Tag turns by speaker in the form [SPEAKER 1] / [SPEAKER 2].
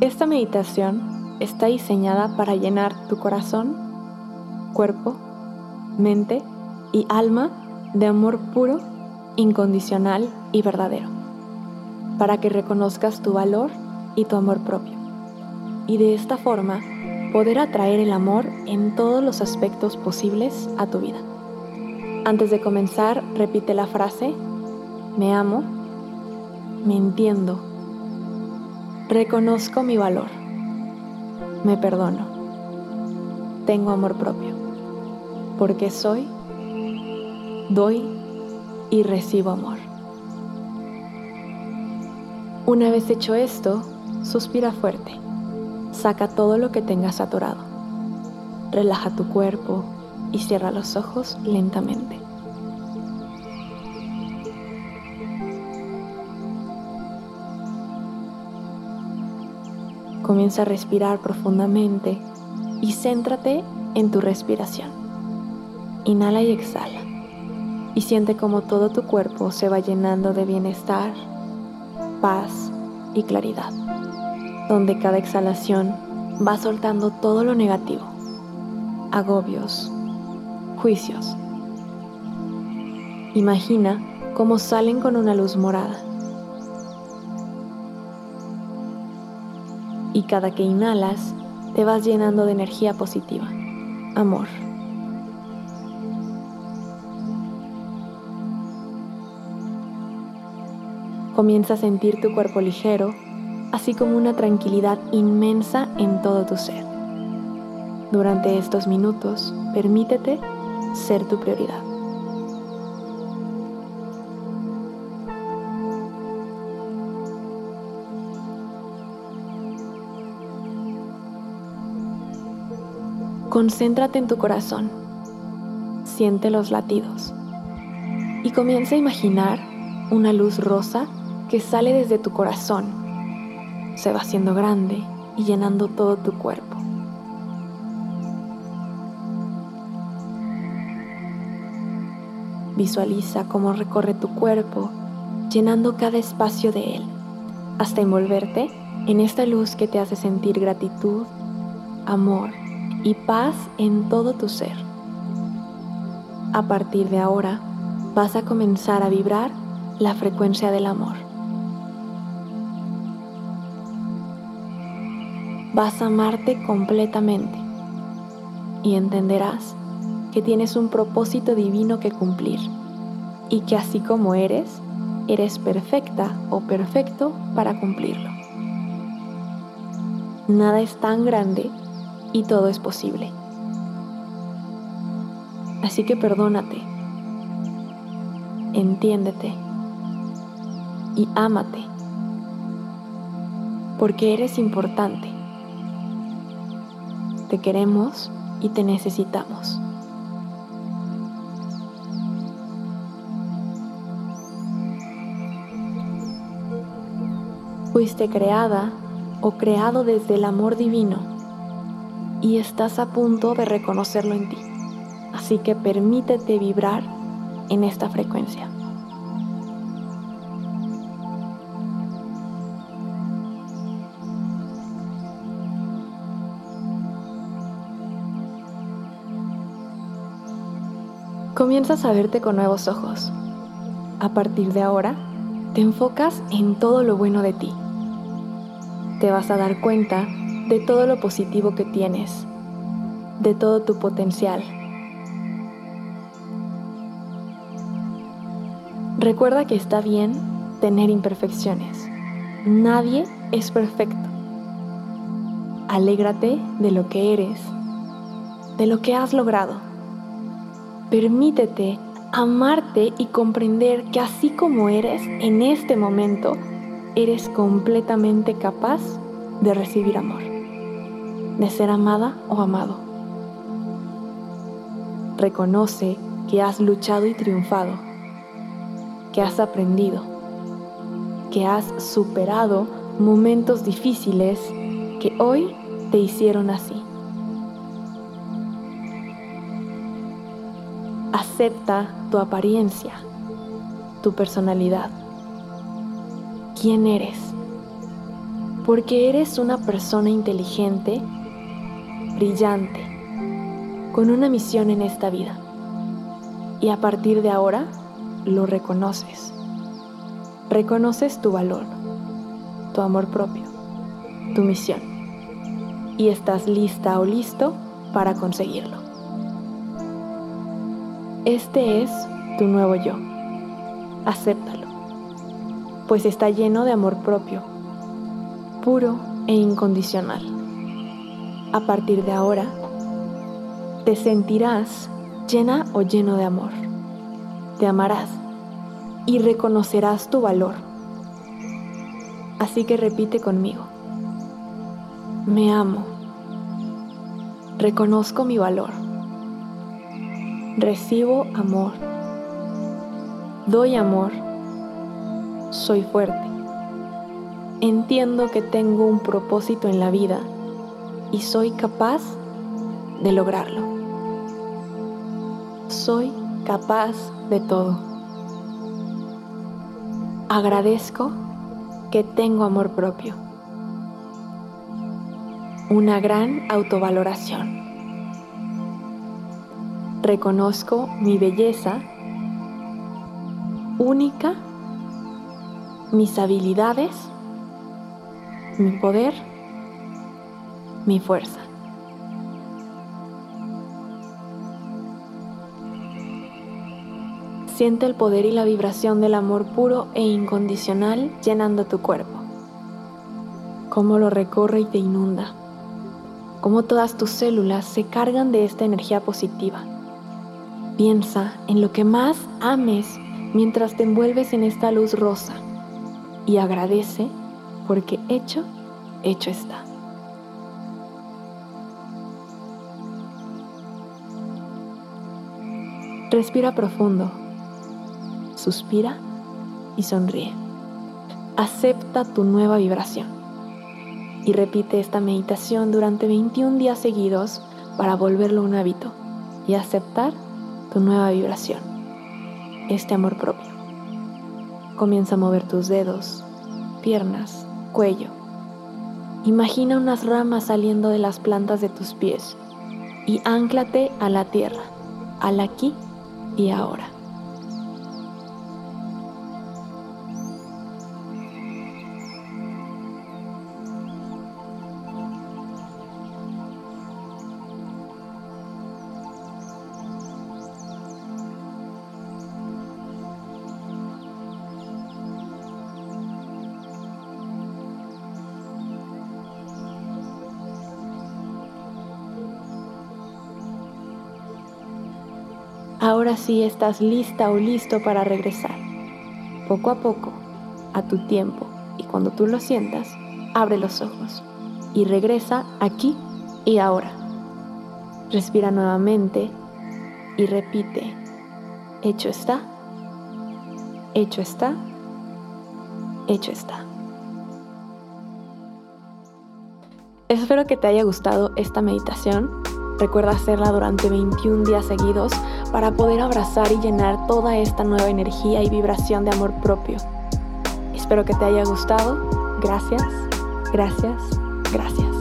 [SPEAKER 1] Esta meditación está diseñada para llenar tu corazón, cuerpo, mente y alma de amor puro, incondicional y verdadero, para que reconozcas tu valor y tu amor propio. Y de esta forma poder atraer el amor en todos los aspectos posibles a tu vida. Antes de comenzar, repite la frase, me amo, me entiendo, reconozco mi valor, me perdono, tengo amor propio, porque soy, doy y recibo amor. Una vez hecho esto, suspira fuerte, saca todo lo que tengas atorado, relaja tu cuerpo y cierra los ojos lentamente. Comienza a respirar profundamente y céntrate en tu respiración. Inhala y exhala. Y siente como todo tu cuerpo se va llenando de bienestar, paz y claridad. Donde cada exhalación va soltando todo lo negativo, agobios, juicios. Imagina cómo salen con una luz morada y cada que inhalas te vas llenando de energía positiva, amor. Comienza a sentir tu cuerpo ligero, así como una tranquilidad inmensa en todo tu ser. Durante estos minutos, permítete ser tu prioridad. Concéntrate en tu corazón. Siente los latidos. Y comienza a imaginar una luz rosa que sale desde tu corazón. Se va haciendo grande y llenando todo tu cuerpo. Visualiza cómo recorre tu cuerpo, llenando cada espacio de él, hasta envolverte en esta luz que te hace sentir gratitud, amor y paz en todo tu ser. A partir de ahora, vas a comenzar a vibrar la frecuencia del amor. Vas a amarte completamente y entenderás que tienes un propósito divino que cumplir y que así como eres, eres perfecta o perfecto para cumplirlo. Nada es tan grande y todo es posible. Así que perdónate, entiéndete y ámate, porque eres importante. Te queremos y te necesitamos. Fuiste creada o creado desde el amor divino y estás a punto de reconocerlo en ti. Así que permítete vibrar en esta frecuencia. Comienzas a verte con nuevos ojos. A partir de ahora, te enfocas en todo lo bueno de ti. Te vas a dar cuenta de todo lo positivo que tienes, de todo tu potencial. Recuerda que está bien tener imperfecciones. Nadie es perfecto. Alégrate de lo que eres, de lo que has logrado. Permítete amarte y comprender que así como eres en este momento, eres completamente capaz de recibir amor de ser amada o amado. Reconoce que has luchado y triunfado, que has aprendido, que has superado momentos difíciles que hoy te hicieron así. Acepta tu apariencia, tu personalidad, quién eres. porque eres una persona inteligente, brillante, con una misión en esta vida. Y a partir de ahora lo reconoces. Reconoces tu valor, tu amor propio, tu misión. Y estás lista o listo para conseguirlo. Este es tu nuevo yo. Acéptalo, pues está lleno de amor propio, puro e incondicional. A partir de ahora, te sentirás llena o lleno de amor. Te amarás y reconocerás tu valor. Así que repite conmigo. Me amo. Reconozco mi valor. Recibo amor. Doy amor. Soy fuerte. Entiendo que tengo un propósito en la vida y soy capaz de lograrlo. Soy capaz de todo. Agradezco que tengo amor propio. Una gran autovaloración. Reconozco mi belleza única, mis habilidades, mi poder, mi fuerza. Siente el poder y la vibración del amor puro e incondicional llenando tu cuerpo. Cómo lo recorre y te inunda. Cómo todas tus células se cargan de esta energía positiva. Piensa en lo que más ames mientras te envuelves en esta luz rosa y agradece porque hecho, hecho está. Respira profundo suspira y sonríe. Acepta tu nueva vibración. Y repite esta meditación durante 21 días seguidos para volverlo un hábito y aceptar tu nueva vibración, este amor propio. Comienza a mover tus dedos, piernas, cuello. Imagina unas ramas saliendo de las plantas de tus pies y ánclate a la tierra, al aquí y ahora. Ahora sí estás lista o listo para regresar. Poco a poco, a tu tiempo y cuando tú lo sientas, abre los ojos y regresa aquí y ahora. Respira nuevamente y repite, hecho está, hecho está, hecho está. Espero que te haya gustado esta meditación. Recuerda hacerla durante 21 días seguidos para poder abrazar y llenar toda esta nueva energía y vibración de amor propio. Espero que te haya gustado. Gracias, gracias, gracias.